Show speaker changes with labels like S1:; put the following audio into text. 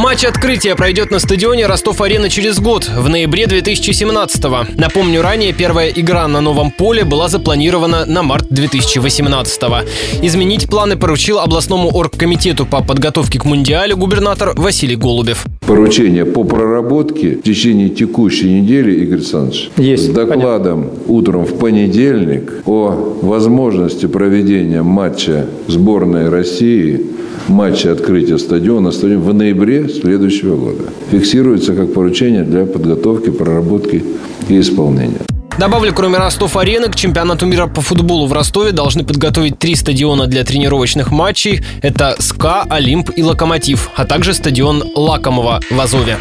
S1: Матч открытия пройдет на стадионе Ростов-Арена через год, в ноябре 2017-го. Напомню, ранее первая игра на новом поле была запланирована на март 2018-го. Изменить планы поручил областному оргкомитету по подготовке к Мундиалю губернатор Василий Голубев.
S2: Поручение по проработке в течение текущей недели, Игорь Александрович,
S3: Есть,
S2: с докладом утром в понедельник о возможности проведения матча сборной России матча открытия стадиона, стадион в ноябре следующего года. Фиксируется как поручение для подготовки, проработки и исполнения.
S1: Добавлю, кроме Ростов-арены, к чемпионату мира по футболу в Ростове должны подготовить три стадиона для тренировочных матчей. Это СКА, Олимп и Локомотив, а также стадион Лакомова в Азове.